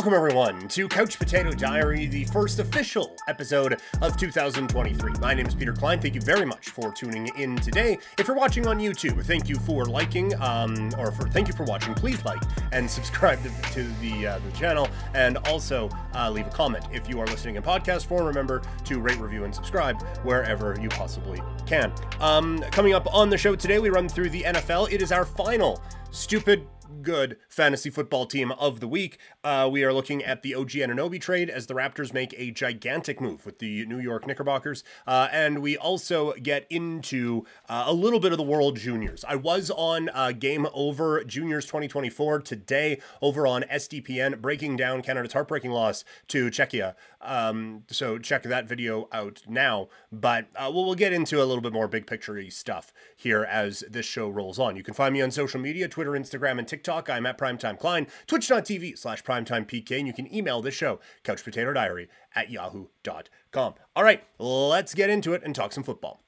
Welcome, everyone, to Couch Potato Diary, the first official episode of 2023. My name is Peter Klein. Thank you very much for tuning in today. If you're watching on YouTube, thank you for liking, um, or for thank you for watching. Please like and subscribe to, to the uh, the channel, and also uh, leave a comment if you are listening in podcast form. Remember to rate, review, and subscribe wherever you possibly can. Um, coming up on the show today, we run through the NFL. It is our final stupid good fantasy football team of the week. Uh, we are looking at the OG Anunoby trade as the Raptors make a gigantic move with the New York Knickerbockers. Uh, and we also get into uh, a little bit of the World Juniors. I was on uh, Game Over Juniors 2024 today over on SDPN, breaking down Canada's heartbreaking loss to Czechia. Um, so check that video out now. But uh, we'll, we'll get into a little bit more big picture stuff here as this show rolls on. You can find me on social media Twitter, Instagram, and TikTok. I'm at Primetime Klein, twitch.tv slash primetimepk, and you can email this show, couchpotatodiary at yahoo.com. All right, let's get into it and talk some football.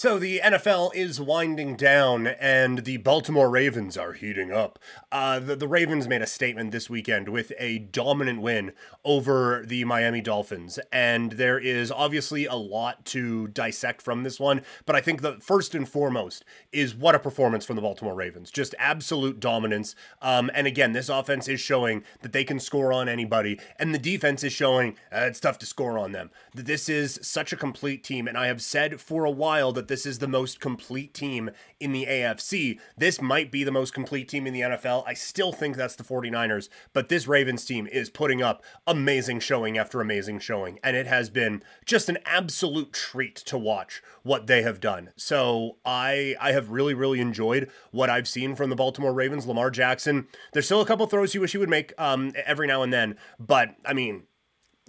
So the NFL is winding down, and the Baltimore Ravens are heating up. Uh, the, the Ravens made a statement this weekend with a dominant win over the Miami Dolphins, and there is obviously a lot to dissect from this one. But I think the first and foremost is what a performance from the Baltimore Ravens, just absolute dominance. Um, and again, this offense is showing that they can score on anybody, and the defense is showing uh, it's tough to score on them. This is such a complete team, and I have said for a while that this is the most complete team in the AFC. This might be the most complete team in the NFL. I still think that's the 49ers, but this Ravens team is putting up amazing showing after amazing showing, and it has been just an absolute treat to watch what they have done. So I I have really really enjoyed what I've seen from the Baltimore Ravens. Lamar Jackson, there's still a couple throws you wish he would make um, every now and then, but I mean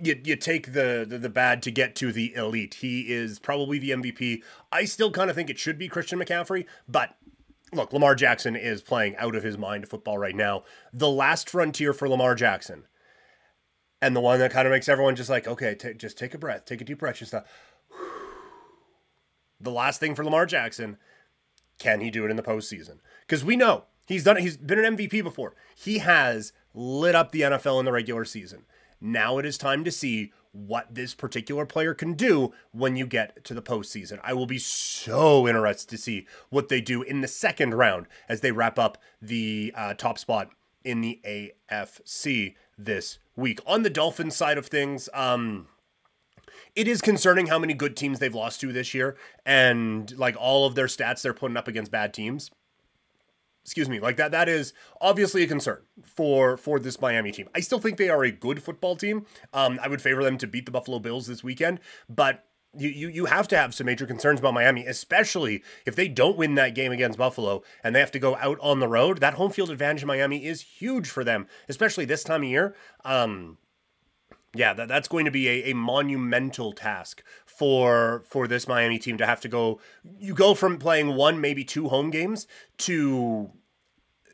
you, you take the, the, the bad to get to the elite. He is probably the MVP. I still kind of think it should be Christian McCaffrey, but look, Lamar Jackson is playing out of his mind football right now. The last frontier for Lamar Jackson, and the one that kind of makes everyone just like, okay, t- just take a breath, take a deep breath, just a. Uh, the last thing for Lamar Jackson, can he do it in the postseason? Because we know he's done it. He's been an MVP before. He has lit up the NFL in the regular season. Now it is time to see what this particular player can do when you get to the postseason. I will be so interested to see what they do in the second round as they wrap up the uh, top spot in the AFC this week. On the Dolphins side of things, um, it is concerning how many good teams they've lost to this year and like all of their stats they're putting up against bad teams excuse me like that that is obviously a concern for for this miami team i still think they are a good football team um i would favor them to beat the buffalo bills this weekend but you, you you have to have some major concerns about Miami, especially if they don't win that game against Buffalo and they have to go out on the road. That home field advantage in Miami is huge for them, especially this time of year. Um, yeah, that, that's going to be a, a monumental task for for this Miami team to have to go. You go from playing one, maybe two home games to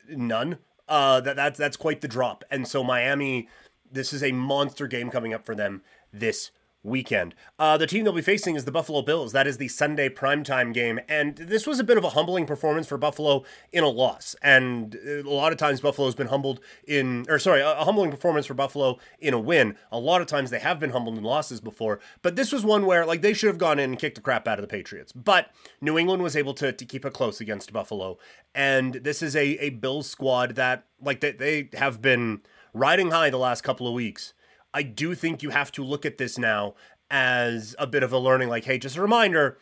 none. Uh, that that's that's quite the drop. And so Miami, this is a monster game coming up for them this weekend. Uh, the team they'll be facing is the Buffalo Bills. That is the Sunday primetime game. And this was a bit of a humbling performance for Buffalo in a loss. And a lot of times Buffalo's been humbled in, or sorry, a, humbling performance for Buffalo in a win. A lot of times they have been humbled in losses before. But this was one where, like, they should have gone in and kicked the crap out of the Patriots. But New England was able to, to keep it close against Buffalo. And this is a, a Bills squad that, like, they, they have been riding high the last couple of weeks I do think you have to look at this now as a bit of a learning like hey just a reminder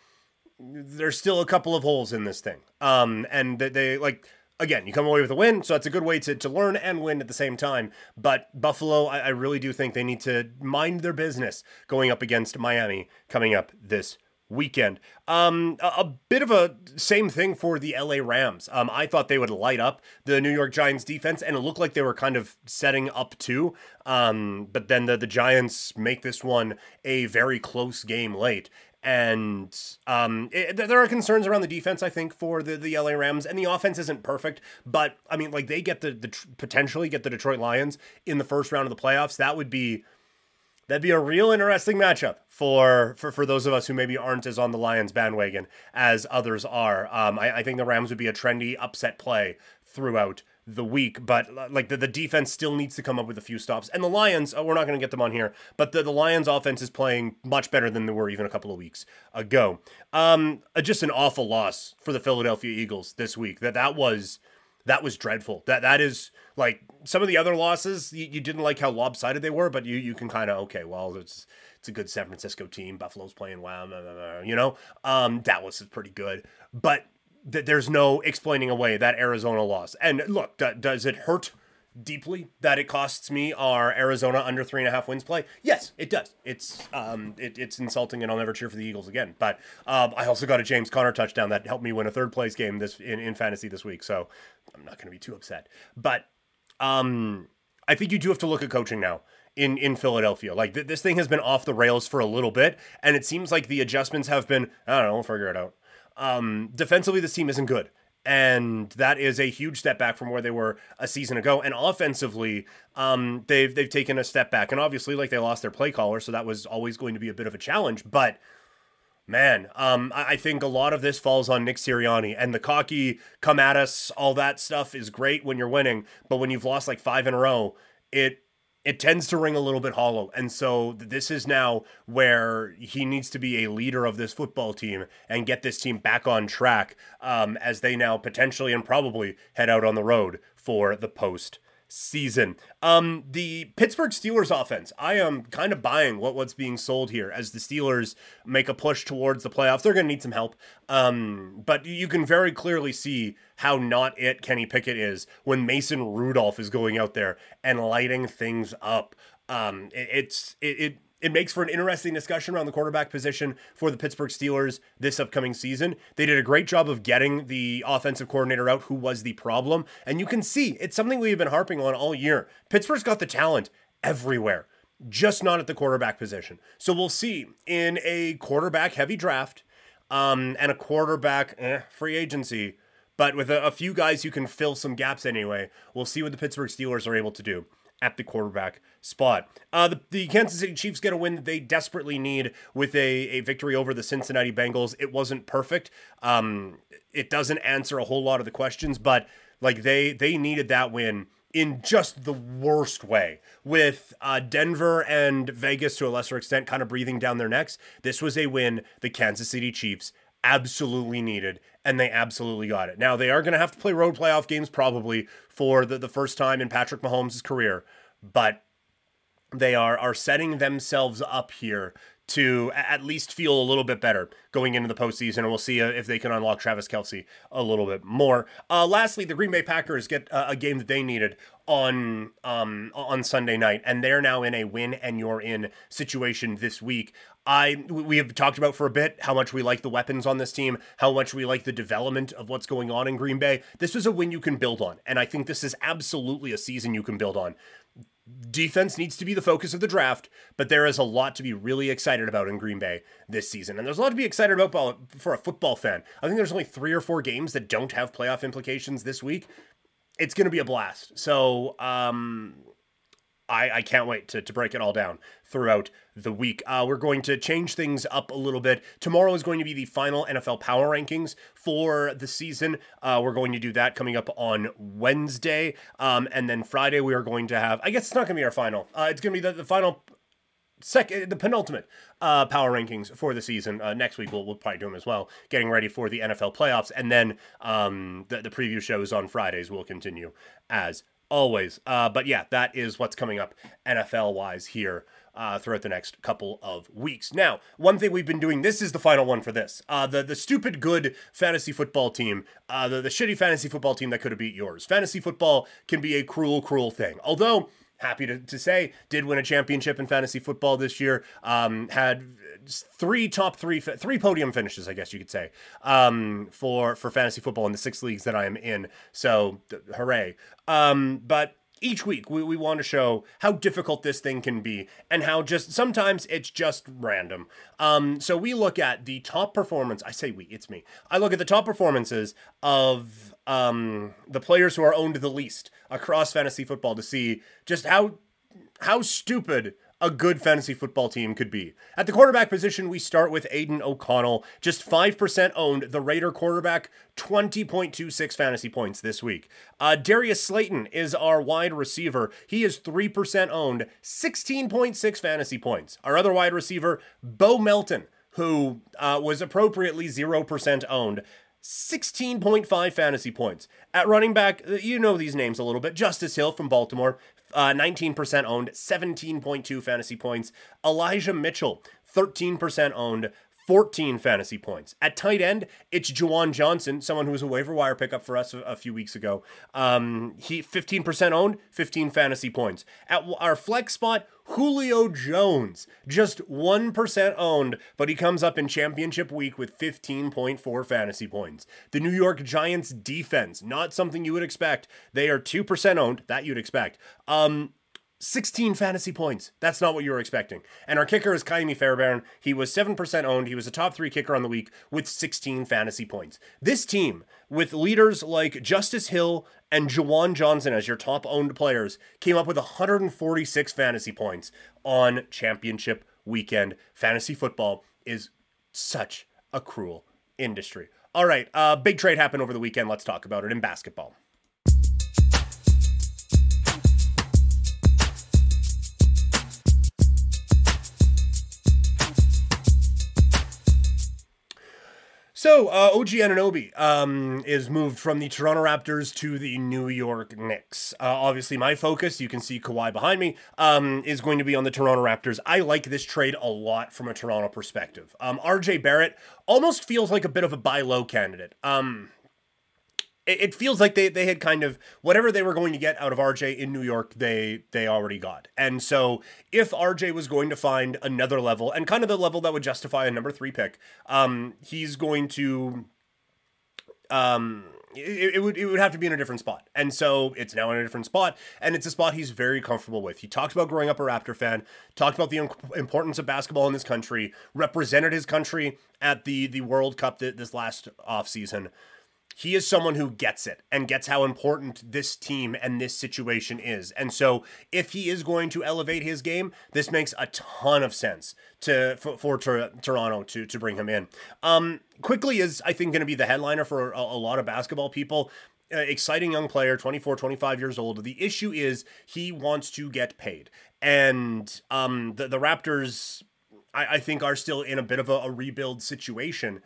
there's still a couple of holes in this thing. Um and they, they like again you come away with a win so that's a good way to, to learn and win at the same time. But buffalo I, I really do think they need to mind their business going up against miami coming up this weekend. Um, a, a, bit of a same thing for the LA Rams. Um, I thought they would light up the New York Giants defense, and it looked like they were kind of setting up to. Um, but then the, the Giants make this one a very close game late. And um, it, there are concerns around the defense, I think, for the, the LA Rams, and the offense isn't perfect. But I mean, like they get the, the potentially get the Detroit Lions in the first round of the playoffs. That would be That'd be a real interesting matchup for, for for those of us who maybe aren't as on the Lions bandwagon as others are. Um, I, I think the Rams would be a trendy upset play throughout the week, but like the, the defense still needs to come up with a few stops. And the Lions, oh, we're not going to get them on here, but the, the Lions offense is playing much better than they were even a couple of weeks ago. Um, uh, just an awful loss for the Philadelphia Eagles this week. That that was that was dreadful. That that is like some of the other losses you, you didn't like how lopsided they were, but you you can kind of okay, well it's it's a good San Francisco team. Buffalo's playing well, blah, blah, blah, you know. Um, Dallas is pretty good, but that there's no explaining away that Arizona loss. And look, d- does it hurt deeply that it costs me our Arizona under three and a half wins play? Yes, it does. It's um, it, it's insulting, and I'll never cheer for the Eagles again. But um, I also got a James Conner touchdown that helped me win a third place game this in, in fantasy this week, so I'm not going to be too upset. But um, I think you do have to look at coaching now in in Philadelphia. Like th- this thing has been off the rails for a little bit, and it seems like the adjustments have been I don't know, we'll figure it out. Um, defensively, this team isn't good. And that is a huge step back from where they were a season ago. And offensively, um, they've they've taken a step back. And obviously, like they lost their play caller, so that was always going to be a bit of a challenge. But man, um, I, I think a lot of this falls on Nick Sirianni and the cocky come at us. All that stuff is great when you're winning, but when you've lost like five in a row, it it tends to ring a little bit hollow. And so this is now where he needs to be a leader of this football team and get this team back on track um, as they now potentially and probably head out on the road for the post season. Um, the Pittsburgh Steelers offense, I am kind of buying what what's being sold here as the Steelers make a push towards the playoffs. They're going to need some help. Um, but you can very clearly see how not it Kenny Pickett is when Mason Rudolph is going out there and lighting things up. Um, it, it's it, it it makes for an interesting discussion around the quarterback position for the Pittsburgh Steelers this upcoming season. They did a great job of getting the offensive coordinator out who was the problem. And you can see it's something we've been harping on all year. Pittsburgh's got the talent everywhere, just not at the quarterback position. So we'll see in a quarterback heavy draft um, and a quarterback eh, free agency. But with a, a few guys who can fill some gaps anyway, we'll see what the Pittsburgh Steelers are able to do at the quarterback spot. Uh, the, the Kansas City Chiefs get a win that they desperately need with a, a victory over the Cincinnati Bengals. It wasn't perfect. Um, it doesn't answer a whole lot of the questions, but like they they needed that win in just the worst way with uh, Denver and Vegas to a lesser extent kind of breathing down their necks. This was a win the Kansas City Chiefs absolutely needed, and they absolutely got it. Now, they are going to have to play road playoff games probably for the, the first time in Patrick Mahomes' career, but they are, are setting themselves up here to at least feel a little bit better going into the postseason, and we'll see uh, if they can unlock Travis Kelce a little bit more. Uh, lastly, the Green Bay Packers get a, a game that they needed on um, on Sunday night, and they're now in a win and you're in situation this week. I we have talked about for a bit how much we like the weapons on this team, how much we like the development of what's going on in Green Bay. This is a win you can build on, and I think this is absolutely a season you can build on defense needs to be the focus of the draft, but there is a lot to be really excited about in Green Bay this season. And there's a lot to be excited about for a football fan. I think there's only three or four games that don't have playoff implications this week. It's going to be a blast. So, um, I, I can't wait to, to break it all down throughout the week. Uh, we're going to change things up a little bit. Tomorrow is going to be the final NFL power rankings for the season. Uh, we're going to do that coming up on Wednesday. Um, and then Friday, we are going to have, I guess it's not going to be our final. Uh, it's going to be the, the final second the penultimate uh, power rankings for the season uh, next week we'll, we'll probably do them as well getting ready for the nfl playoffs and then um, the, the preview shows on fridays will continue as always. Uh, but yeah, that is what's coming up NFL wise here uh, throughout the next couple of weeks. Now, one thing we've been doing, this is the final one for this. Uh, the, the stupid good fantasy football team, uh, the, the shitty fantasy football team that could have beat yours. Fantasy football can be a cruel, cruel thing. Although, happy to, to say, did win a championship in fantasy football this year. Um, had three top three, three podium finishes, I guess you could say, um, for for fantasy football in the six leagues that I am in. So, hooray! Um, but each week we, we want to show how difficult this thing can be and how just sometimes it's just random um so we look at the top performance i say we it's me i look at the top performances of um the players who are owned the least across fantasy football to see just how how stupid a good fantasy football team could be. At the quarterback position, we start with Aidan O'Connell, just 5% owned, the Raider quarterback, 20.26 fantasy points this week. Uh, Darius Slayton is our wide receiver. He is 3% owned, 16.6 fantasy points. Our other wide receiver, Bo Melton, who uh, was appropriately 0% owned. 16.5 fantasy points. At running back, you know these names a little bit. Justice Hill from Baltimore, uh, 19% owned, 17.2 fantasy points. Elijah Mitchell, 13% owned, 14 fantasy points. At tight end, it's Juwan Johnson, someone who was a waiver wire pickup for us a, a few weeks ago. Um, he 15% owned, 15 fantasy points. At our flex spot, Julio Jones, just 1% owned, but he comes up in championship week with 15.4 fantasy points. The New York Giants defense, not something you would expect. They are 2% owned, that you'd expect. Um, 16 fantasy points. That's not what you were expecting. And our kicker is Ka'imi Fairbairn. He was 7% owned. He was a top three kicker on the week with 16 fantasy points. This team, with leaders like Justice Hill and Juwan Johnson as your top owned players, came up with 146 fantasy points on championship weekend. Fantasy football is such a cruel industry. All right, uh, big trade happened over the weekend. Let's talk about it in basketball. So, uh, OG Anunoby um, is moved from the Toronto Raptors to the New York Knicks. Uh, obviously, my focus, you can see Kawhi behind me, um, is going to be on the Toronto Raptors. I like this trade a lot from a Toronto perspective. Um, RJ Barrett almost feels like a bit of a buy low candidate. Um, it, feels like they, they had kind of whatever they were going to get out of RJ in New York, they they already got. And so if RJ was going to find another level and kind of the level that would justify a number three pick, um, he's going to um it, it, would it would have to be in a different spot. And so it's now in a different spot, and it's a spot he's very comfortable with. He talked about growing up a Raptor fan, talked about the importance of basketball in this country, represented his country at the the World Cup th- this last off season he is someone who gets it and gets how important this team and this situation is. And so if he is going to elevate his game, this makes a ton of sense to for, for Toronto to to bring him in. Um Quickley is I think going to be the headliner for a, a lot of basketball people. Uh, exciting young player 24 25 years old the issue is he wants to get paid and um the, the raptors I, I think are still in a bit of a, a rebuild situation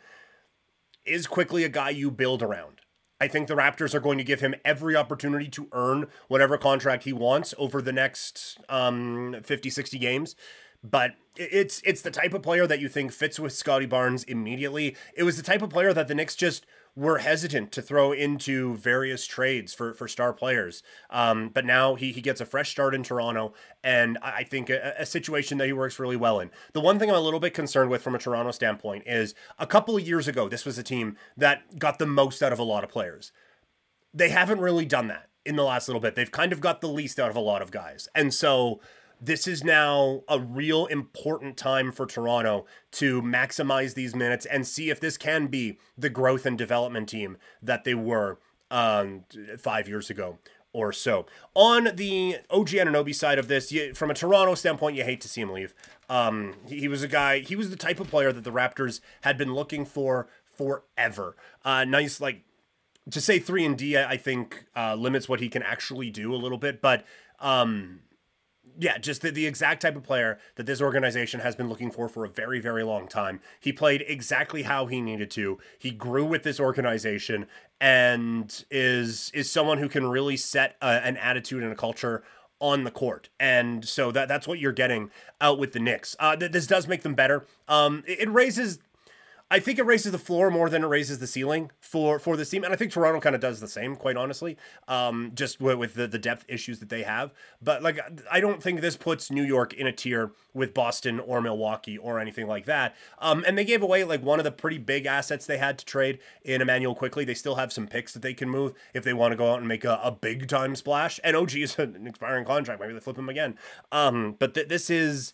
is Quickley a guy you build around. I think the Raptors are going to give him every opportunity to earn whatever contract he wants over the next um, 50, 60 games. But it's it's the type of player that you think fits with Scottie Barnes immediately. It was the type of player that the Knicks just – were hesitant to throw into various trades for, for star players. Um, but now he, he gets a fresh start in Toronto, and I think a, a, situation that he works really well in. The one thing I'm a little bit concerned with from a Toronto standpoint is a couple of years ago, this was a team that got the most out of a lot of players. They haven't really done that in the last little bit. They've kind of got the least out of a lot of guys. And so this is now a real important time for Toronto to maximize these minutes and see if this can be the growth and development team that they were um, five years ago or so. On the OG Anunoby side of this, you, from a Toronto standpoint, you hate to see him leave. Um, he, he, was a guy, he was the type of player that the Raptors had been looking for forever. Uh, nice, like, to say 3 and D, I think uh, limits what he can actually do a little bit, but um, yeah, just the, the exact type of player that this organization has been looking for for a very, very long time. He played exactly how he needed to. He grew with this organization and is is someone who can really set a, an attitude and a culture on the court. And so that that's what you're getting out with the Knicks. Uh, th- this does make them better. Um, it, it raises I think it raises the floor more than it raises the ceiling for for this team, and I think Toronto kind of does the same, quite honestly. Um, just with, with, the, the depth issues that they have, but like I don't think this puts New York in a tier with Boston or Milwaukee or anything like that. Um, and they gave away like one of the pretty big assets they had to trade in Immanuel Quickley. They still have some picks that they can move if they want to go out and make a, a big time splash. And OG is an expiring contract, maybe they flip him again. Um, but th- this is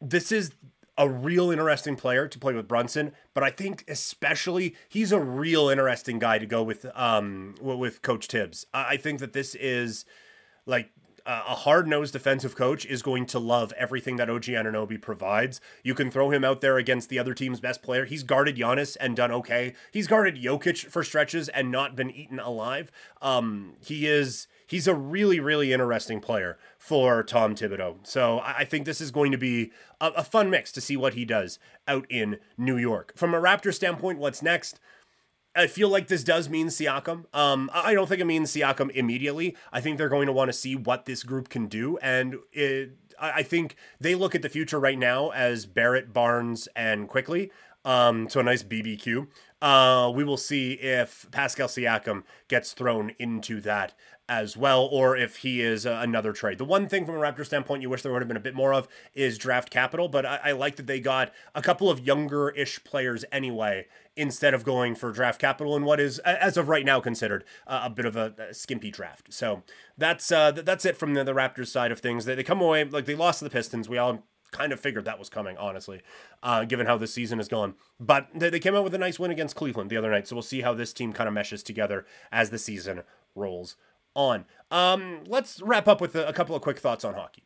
this is a real interesting player to play with Brunson, but I think especially he's a real interesting guy to go with um with Coach Thibs. I think that this is like a hard nosed defensive coach is going to love everything that OG Anunoby provides. You can throw him out there against the other team's best player. He's guarded Giannis and done okay. He's guarded Jokic for stretches and not been eaten alive. Um, he is he's a really, really interesting player for Tom Thibodeau. So I think this is going to be a, a fun mix to see what he does out in New York. From a Raptor standpoint, what's next? I feel like this does mean Siakam. Um, I don't think it means Siakam immediately. I think they're going to want to see what this group can do, and it, I think they look at the future right now as Barrett, Barnes, and Quickley. Um, so a nice BBQ. Uh, we will see if Pascal Siakam gets thrown into that as well, or if he is uh, another trade. The one thing from a Raptor standpoint you wish there would have been a bit more of is draft capital, but I, I like that they got a couple of younger ish players anyway instead of going for draft capital in what is, as of right now, considered uh, a bit of a, a, skimpy draft. So that's uh, that's it from the, the Raptors side of things. They, they come away like they lost to the Pistons. We all kind of figured that was coming, honestly, uh, given how the season is going. But they, they came out with a nice win against Cleveland the other night. So we'll see how this team kind of meshes together as the season rolls on. Um, let's wrap up with a, a couple of quick thoughts on hockey.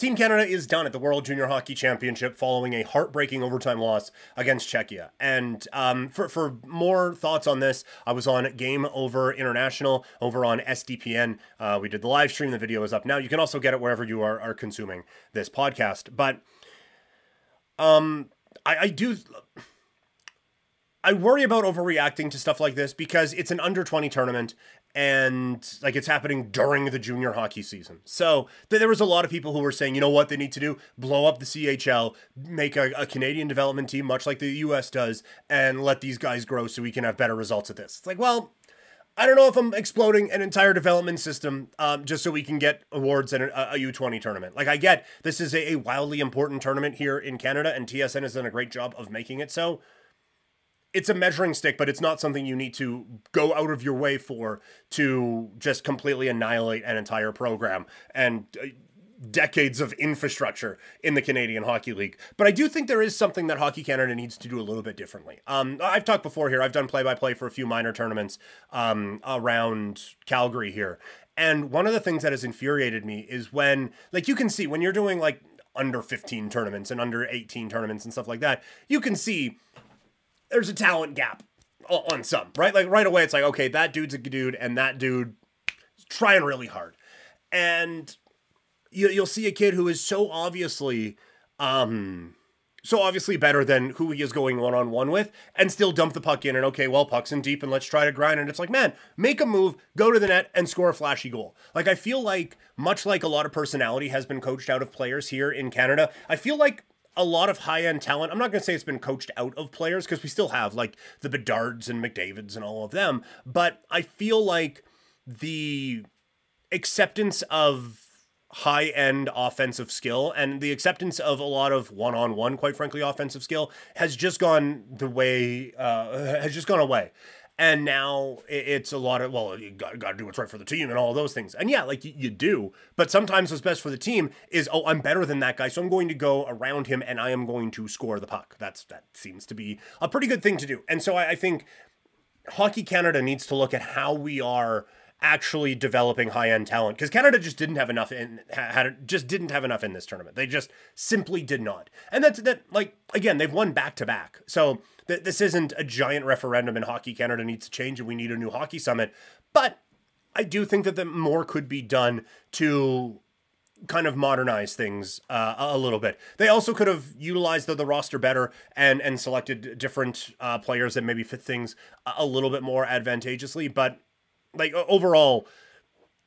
Team Canada is done at the World Junior Hockey Championship following a heartbreaking overtime loss against Czechia. And um, for, for more thoughts on this, I was on Game Over International over on SDPN. Uh, we did the live stream, the video is up now. You can also get it wherever you are, are consuming this podcast. But um, I, I do. I worry about overreacting to stuff like this because it's an under 20 tournament and like it's happening during the junior hockey season. So th- there was a lot of people who were saying, you know what they need to do? Blow up the CHL, make a, a, Canadian development team, much like the US does, and let these guys grow so we can have better results at this. It's like, well, I don't know if I'm exploding an entire development system um, just so we can get awards at a a U20 tournament. Like, I get this is a, a wildly important tournament here in Canada, and TSN has done a great job of making it so it's a measuring stick, but it's not something you need to go out of your way for to just completely annihilate an entire program and uh, decades of infrastructure in the Canadian Hockey League. But I do think there is something that Hockey Canada needs to do a little bit differently. Um, I've talked before here. I've done play by play for a few minor tournaments um, around Calgary here. And one of the things that has infuriated me is when, like, you can see when you're doing like under 15 tournaments and under 18 tournaments and stuff like that, you can see there's a talent gap on some, right? Like right away, it's like, okay, that dude's a dude, and that dude trying really hard. And you, you'll see a kid who is so obviously, um, so obviously better than who he is going one on one with, and still dump the puck in. And okay, well, puck's in deep, and let's try to grind. And it's like, man, make a move, go to the net, and score a flashy goal. Like I feel like, much like a lot of personality has been coached out of players here in Canada, I feel like a lot of high end talent. I'm not going to say it's been coached out of players because we still have like the Bedards and McDavids and all of them. But I feel like the acceptance of high end offensive skill and the acceptance of a lot of one on one, quite frankly, offensive skill has just gone the way, uh, has just gone away and now it's a lot of well you got, got to do what's right for the team and all those things and yeah like you, you, do but sometimes what's best for the team is oh i'm better than that guy so i'm going to go around him and i am going to score the puck that's that seems to be a pretty good thing to do and so i, I think hockey canada needs to look at how we are actually developing high end talent because Canada just didn't have enough in had just didn't have enough in this tournament. They just simply did not. And that's that like again, they've won back to back. So th- this isn't a giant referendum and hockey Canada needs to change and we need a new hockey summit. But I do think that the more could be done to kind of modernize things uh, a little bit. They also could have utilized the, the roster better and and selected different uh, players that maybe fit things a little bit more advantageously. But like overall,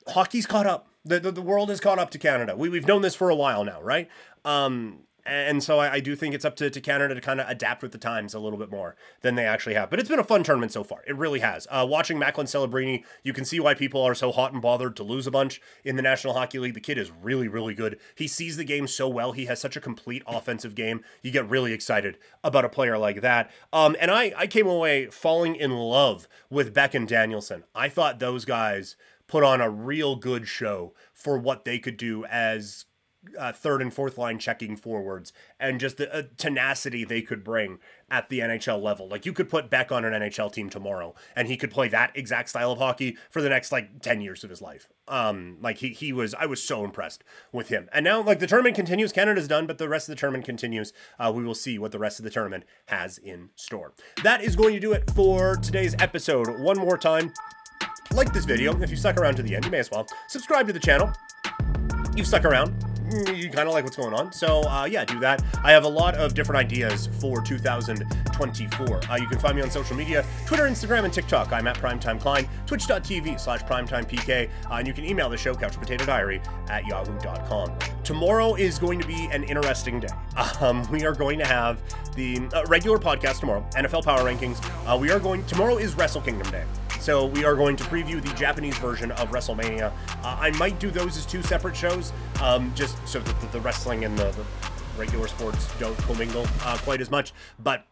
hockey's caught up. The, the, the world has caught up to Canada. We, we've known this for a while now, right? Um, and so I, I, do think it's up to, to Canada to kind of adapt with the times a little bit more than they actually have. But it's been a fun tournament so far. It really has. Uh, watching Macklin Celebrini, you can see why people are so hot and bothered to lose a bunch in the National Hockey League. The kid is really, really good. He sees the game so well. He has such a complete offensive game. You get really excited about a player like that. Um, and I, I came away falling in love with Beck and Danielson. I thought those guys put on a real good show for what they could do as uh, third and fourth line checking forwards and just the uh, tenacity they could bring at the NHL level. Like you could put Beck on an NHL team tomorrow and he could play that exact style of hockey for the next like 10 years of his life. Um like he he was I was so impressed with him. And now like the tournament continues, Canada's done, but the rest of the tournament continues. Uh, we will see what the rest of the tournament has in store. That is going to do it for today's episode. One more time, like this video. If you stuck around to the end, you may as well subscribe to the channel. You've stuck around you kind of like what's going on. So uh, yeah, do that. I have a lot of different ideas for 2024. Uh, you can find me on social media, Twitter, Instagram, and TikTok. I'm at Primetime Klein, twitch.tv slash primetimepk, uh, and you can email the show, couchpotatodiary at yahoo.com. Tomorrow is going to be an interesting day. Um, we are going to have the uh, regular podcast tomorrow, NFL Power Rankings. Uh, we are going, tomorrow is Wrestle Kingdom Day. So we are going to preview the Japanese version of WrestleMania. Uh, I might do those as two separate shows, um, just so that the, wrestling and the, the, regular sports don't commingle uh, quite as much. But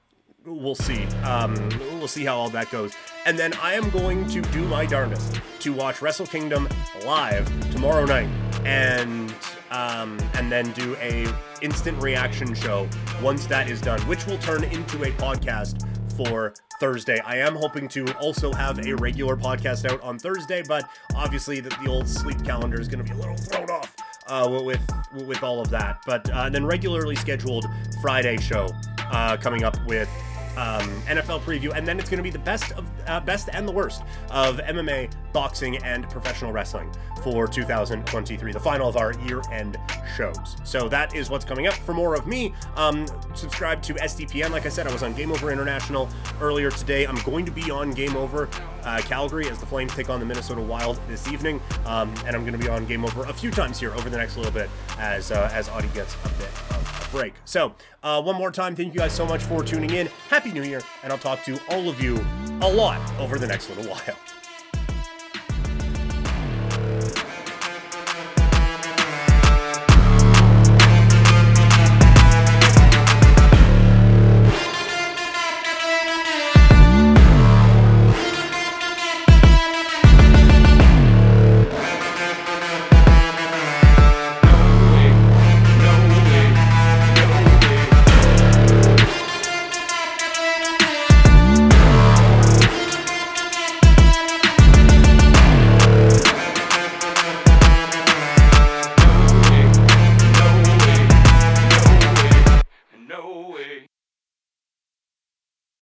we'll see. Um, we'll see how all that goes. And then I am going to do my darndest to watch Wrestle Kingdom live tomorrow night, and um, and then do a instant reaction show once that is done, which will turn into a podcast for Thursday. I am hoping to also have a regular podcast out on Thursday, but obviously the, the old sleep calendar is going to be a little thrown off uh, with with all of that. But uh, then regularly scheduled Friday show uh, coming up with um, NFL preview, and then it's going to be the best of uh, best and the worst of MMA, boxing, and professional wrestling for 2023, the final of our year-end shows. So that is what's coming up. For more of me, um, subscribe to SDPN. Like I said, I was on Game Over International earlier today. I'm going to be on Game Over uh, Calgary as the Flames take on the Minnesota Wild this evening, um, and I'm going to be on Game Over a few times here over the next little bit as uh, as Audie gets a bit of a break. So uh, one more time, thank you guys so much for tuning in. Happy New Year, and I'll talk to all of you a lot over the next little while.